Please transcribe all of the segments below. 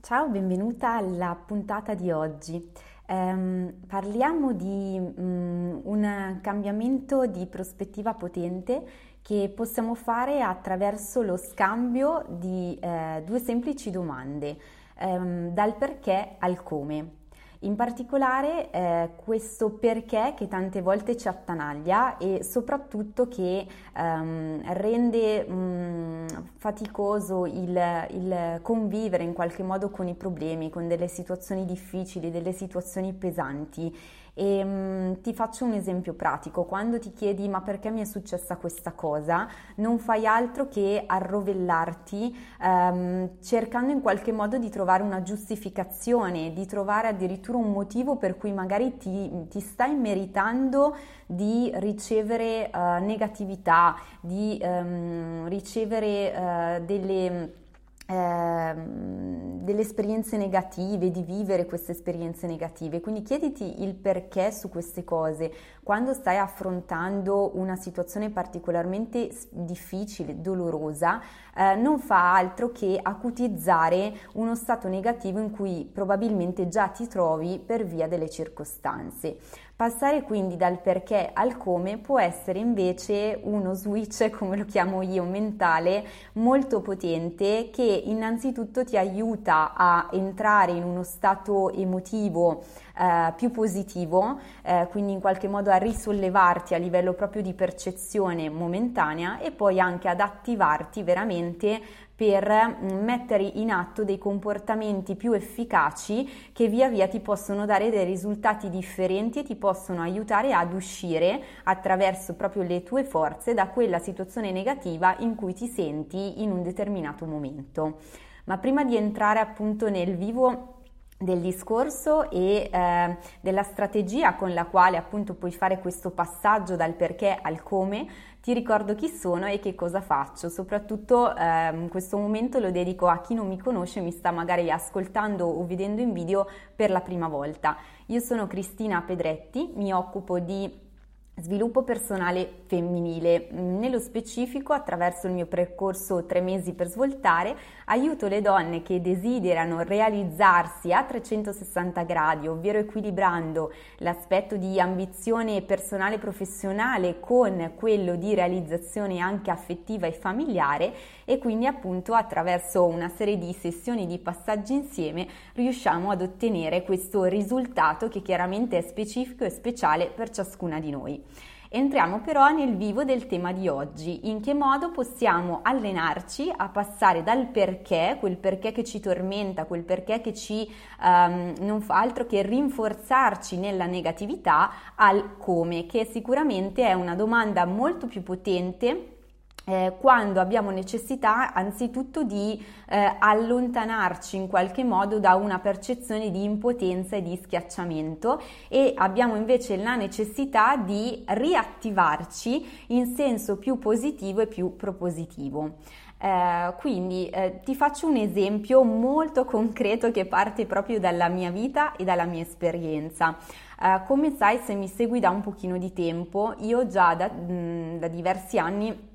Ciao, benvenuta alla puntata di oggi. Um, parliamo di um, un cambiamento di prospettiva potente che possiamo fare attraverso lo scambio di uh, due semplici domande, um, dal perché al come. In particolare eh, questo perché che tante volte ci attanaglia e soprattutto che ehm, rende mh, mm, faticoso il, il, convivere in qualche modo con i problemi, con delle situazioni difficili, delle situazioni pesanti e um, ti faccio un esempio pratico, quando ti chiedi ma perché mi è successa questa cosa, non fai altro che arrovellarti um, cercando in qualche modo di trovare una giustificazione, di trovare addirittura un motivo per cui magari ti, ti stai meritando di ricevere uh, negatività, di um, ricevere uh, delle Ehm, delle esperienze negative, di vivere queste esperienze negative. Quindi chiediti il perché su queste cose. Quando stai affrontando una situazione particolarmente difficile, dolorosa, eh, non fa altro che acutizzare uno stato negativo in cui probabilmente già ti trovi per via delle circostanze. Passare quindi dal perché al come può essere invece uno switch, come lo chiamo io, mentale molto potente che innanzitutto ti aiuta a entrare in uno stato emotivo eh, più positivo, eh, quindi in qualche modo a risollevarti a livello proprio di percezione momentanea e poi anche ad attivarti veramente per mm, mettere in atto dei comportamenti più efficaci che via via ti possono dare dei risultati differenti e ti possono aiutare ad uscire attraverso proprio le tue forze da quella situazione negativa in cui ti senti in un determinato momento. Ma prima di entrare appunto nel vivo del discorso e eh, della strategia con la quale appunto puoi fare questo passaggio dal perché al come, ti ricordo chi sono e che cosa faccio. Soprattutto eh, questo momento lo dedico a chi non mi conosce, mi sta magari ascoltando o vedendo in video per la prima volta. Io sono Cristina Pedretti, mi occupo di Sviluppo personale femminile. Nello specifico, attraverso il mio percorso tre mesi per svoltare, aiuto le donne che desiderano realizzarsi a 360 gradi, ovvero equilibrando l'aspetto di ambizione personale e professionale con quello di realizzazione anche affettiva e familiare e quindi appunto attraverso una serie di sessioni di passaggi insieme riusciamo ad ottenere questo risultato che chiaramente è specifico e speciale per ciascuna di noi. Entriamo però nel vivo del tema di oggi, in che modo possiamo allenarci a passare dal perché, quel perché che ci tormenta, quel perché che ci um, non fa altro che rinforzarci nella negatività, al come, che sicuramente è una domanda molto più potente eh, quando abbiamo necessità anzitutto di eh, allontanarci in qualche modo da una percezione di impotenza e di schiacciamento e abbiamo invece la necessità di riattivarci in senso più positivo e più propositivo. Eh, quindi eh, ti faccio un esempio molto concreto che parte proprio dalla mia vita e dalla mia esperienza. Eh, come sai, se mi segui da un pochino di tempo, io già da, mh, mm, da diversi anni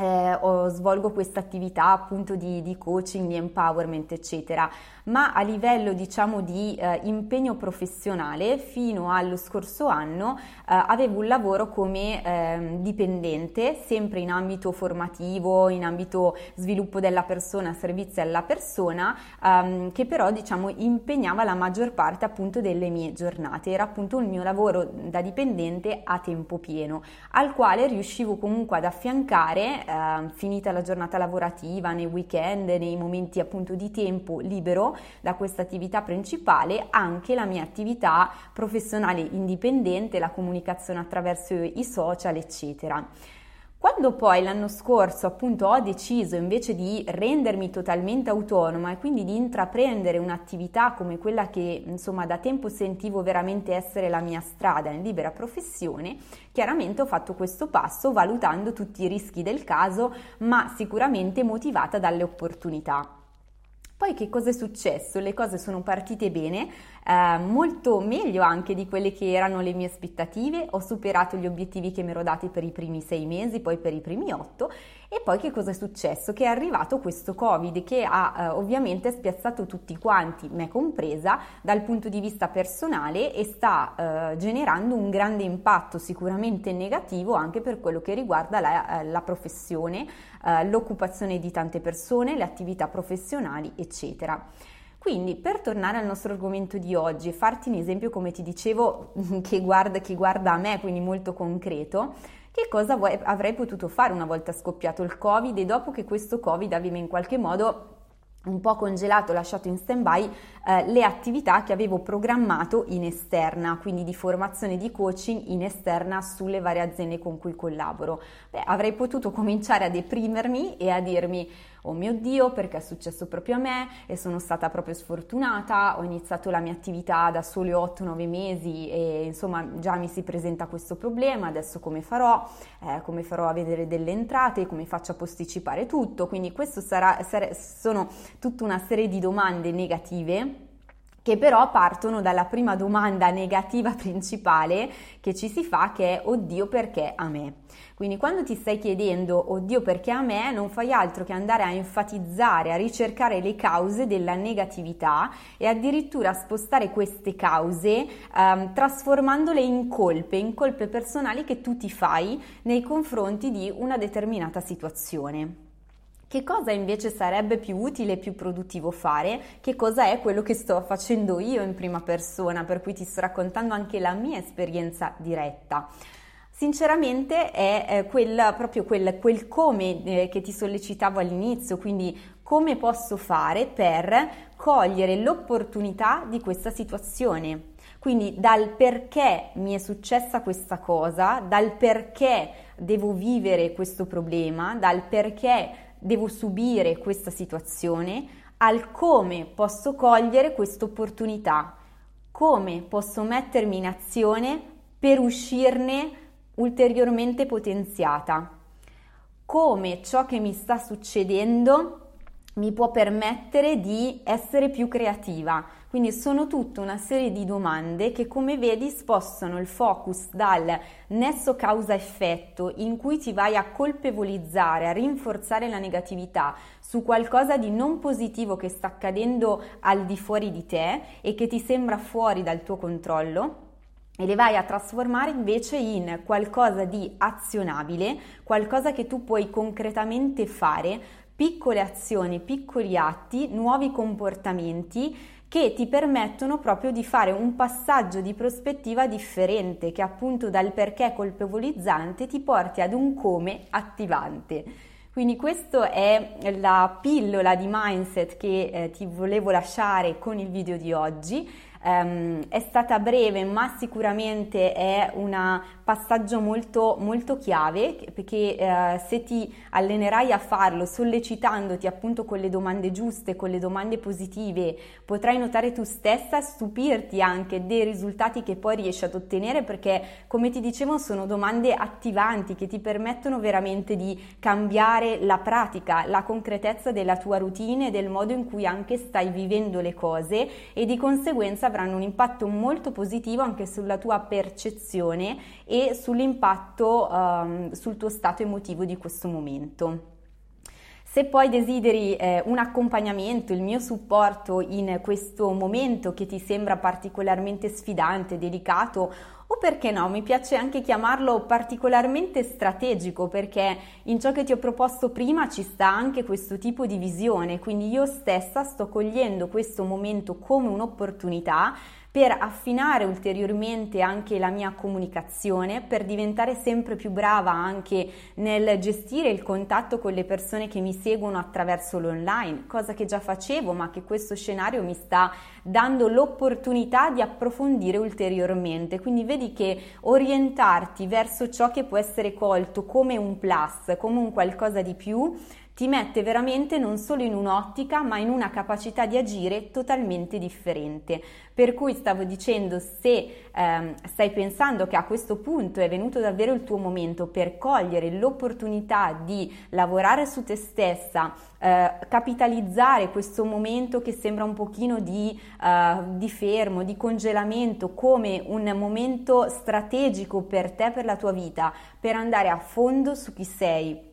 eh, svolgo questa attività appunto di, di, coaching, di empowerment, eccetera, ma a livello diciamo di eh, impegno professionale fino allo scorso anno eh, avevo un lavoro come ehm, dipendente, sempre in ambito formativo, in ambito sviluppo della persona, servizio alla persona, ehm, che però diciamo impegnava la maggior parte appunto delle mie giornate, era appunto il mio lavoro da dipendente a tempo pieno, al quale riuscivo comunque ad affiancare eh, finita la giornata lavorativa, nei weekend, nei momenti appunto di tempo libero da questa attività principale, anche la mia attività professionale indipendente, la comunicazione attraverso i social, eccetera. Quando poi l'anno scorso appunto ho deciso invece di rendermi totalmente autonoma e quindi di intraprendere un'attività come quella che insomma da tempo sentivo veramente essere la mia strada in libera professione, chiaramente ho fatto questo passo valutando tutti i rischi del caso, ma sicuramente motivata dalle opportunità. Poi che cosa è successo? Le cose sono partite bene, eh, molto meglio anche di quelle che erano le mie aspettative, ho superato gli obiettivi che mi ero dati per i primi sei mesi, poi per i primi otto E poi che cosa è successo? Che è arrivato questo Covid che ha eh, ovviamente spiazzato tutti quanti, me compresa, dal punto di vista personale e sta eh, generando un grande impatto sicuramente negativo anche per quello che riguarda la, eh, la professione, eh, l'occupazione di tante persone, le attività professionali, eccetera. Quindi per tornare al nostro argomento di oggi e farti un esempio, come ti dicevo, che guarda, che guarda a me, quindi molto concreto, che cosa avrei potuto fare una volta scoppiato il Covid e dopo che questo Covid aveva in qualche modo un po' congelato, lasciato in stand-by eh, le attività che avevo programmato in esterna, quindi di formazione di coaching in esterna sulle varie aziende con cui collaboro. Beh, avrei potuto cominciare a deprimermi e a dirmi oh mio Dio, perché è successo proprio a me? E sono stata proprio sfortunata, ho iniziato la mia attività da soli 8-9 mesi e insomma già mi si presenta questo problema, adesso come farò, eh, come farò a vedere delle entrate, come faccio a posticipare tutto, quindi questo sarà, sare, sono tutta una serie di domande negative che però partono dalla prima domanda negativa principale che ci si fa che è oddio perché a me. Quindi quando ti stai chiedendo oddio perché a me non fai altro che andare a enfatizzare, a ricercare le cause della negatività e addirittura spostare queste cause ehm, trasformandole in colpe, in colpe personali che tu ti fai nei confronti di una determinata situazione. Che cosa invece sarebbe più utile e più produttivo fare? Che cosa è quello che sto facendo io in prima persona, per cui ti sto raccontando anche la mia esperienza diretta. Sinceramente è eh, quel, proprio quel, quel come eh, che ti sollecitavo all'inizio, quindi come posso fare per cogliere l'opportunità di questa situazione. Quindi dal perché mi è successa questa cosa, dal perché devo vivere questo problema, dal perché devo subire questa situazione, al come posso cogliere questa opportunità, come posso mettermi in azione per uscirne ulteriormente potenziata, come ciò che mi sta succedendo mi può permettere di essere più creativa, quindi sono tutta una serie di domande che come vedi spostano il focus dal nesso causa-effetto in cui ti vai a colpevolizzare, a rinforzare la negatività su qualcosa di non positivo che sta accadendo al di fuori di te e che ti sembra fuori dal tuo controllo e le vai a trasformare invece in qualcosa di azionabile, qualcosa che tu puoi concretamente fare, piccole azioni, piccoli atti, nuovi comportamenti che ti permettono proprio di fare un passaggio di prospettiva differente che appunto dal perché colpevolizzante ti porti ad un come attivante. Quindi questa è la pillola di mindset che eh, ti volevo lasciare con il video di oggi. Um, è stata breve, ma sicuramente è un passaggio molto, molto chiave perché uh, se ti allenerai a farlo sollecitandoti appunto con le domande giuste, con le domande positive, potrai notare tu stessa stupirti anche dei risultati che poi riesci ad ottenere perché come ti dicevo sono domande attivanti che ti permettono veramente di cambiare la pratica, la concretezza della tua routine del modo in cui anche stai vivendo le cose e di conseguenza avranno un impatto molto positivo anche sulla tua percezione e sull'impatto um, sul tuo stato emotivo di questo momento. Se poi desideri eh, un accompagnamento, il mio supporto in questo momento che ti sembra particolarmente sfidante, delicato o perché no, mi piace anche chiamarlo particolarmente strategico perché in ciò che ti ho proposto prima ci sta anche questo tipo di visione, quindi io stessa sto cogliendo questo momento come un'opportunità per affinare ulteriormente anche la mia comunicazione, per diventare sempre più brava anche nel gestire il contatto con le persone che mi seguono attraverso l'online, cosa che già facevo, ma che questo scenario mi sta dando l'opportunità di approfondire ulteriormente. Quindi vedi che orientarti verso ciò che può essere colto come un plus, come un qualcosa di più, ti mette veramente non solo in un'ottica ma in una capacità di agire totalmente differente. Per cui stavo dicendo se ehm, stai pensando che a questo punto è venuto davvero il tuo momento per cogliere l'opportunità di lavorare su te stessa, eh, capitalizzare questo momento che sembra un pochino di, eh, di fermo, di congelamento come un momento strategico per te, per la tua vita, per andare a fondo su chi sei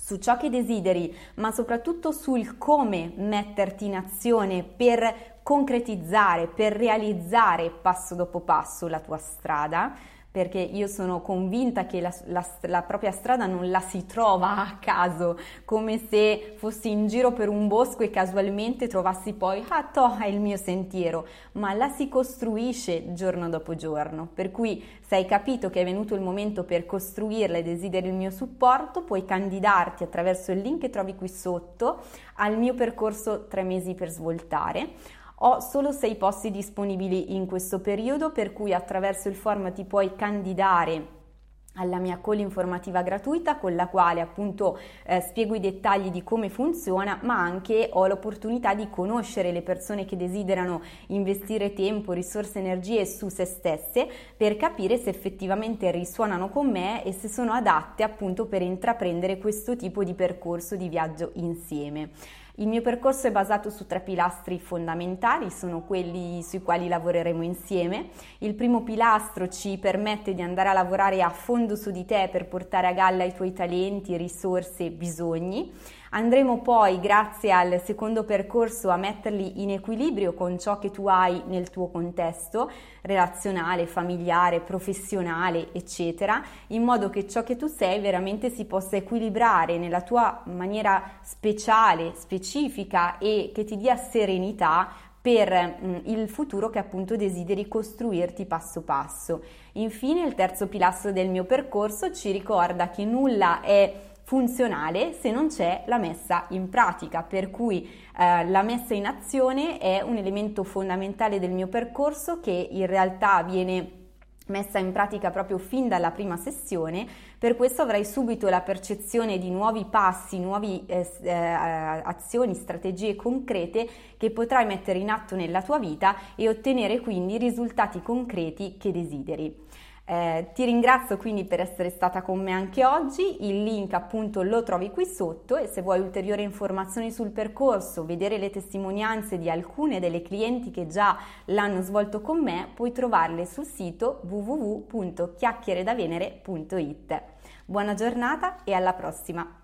su ciò che desideri, ma soprattutto sul come metterti in azione per concretizzare, per realizzare passo dopo passo la tua strada, perché io sono convinta che la, la, la, propria strada non la si trova a caso, come se fossi in giro per un bosco e casualmente trovassi poi, ah, toh, è il mio sentiero, ma la si costruisce giorno dopo giorno. Per cui se hai capito che è venuto il momento per costruirla e desideri il mio supporto, puoi candidarti attraverso il link che trovi qui sotto al mio percorso 3 mesi per svoltare ho solo sei posti disponibili in questo periodo, per cui attraverso il form ti puoi candidare alla mia call informativa gratuita con la quale appunto eh, spiego i dettagli di come funziona ma anche ho l'opportunità di conoscere le persone che desiderano investire tempo, risorse, energie su se stesse per capire se effettivamente risuonano con me e se sono adatte appunto per intraprendere questo tipo di percorso di viaggio insieme. Il mio percorso è basato su tre pilastri fondamentali, sono quelli sui quali lavoreremo insieme. Il primo pilastro ci permette di andare a lavorare a fondo su di te per portare a galla i tuoi talenti, risorse e bisogni. Andremo poi, grazie al secondo percorso, a metterli in equilibrio con ciò che tu hai nel tuo contesto relazionale, familiare, professionale, eccetera, in modo che ciò che tu sei veramente si possa equilibrare nella tua maniera speciale, specifica e che ti dia serenità per mm, il futuro che appunto desideri costruirti passo passo. Infine il terzo pilastro del mio percorso ci ricorda che nulla è funzionale se non c'è la messa in pratica, per cui eh, la messa in azione è un elemento fondamentale del mio percorso che in realtà viene messa in pratica proprio fin dalla prima sessione, per questo avrai subito la percezione di nuovi passi, nuove eh, eh, azioni, strategie concrete che potrai mettere in atto nella tua vita e ottenere quindi risultati concreti che desideri. Eh, ti ringrazio quindi per essere stata con me anche oggi, il link appunto lo trovi qui sotto e se vuoi ulteriori informazioni sul percorso, vedere le testimonianze di alcune delle clienti che già l'hanno svolto con me, puoi trovarle sul sito www.chiacchieredavenere.it. Buona giornata e alla prossima!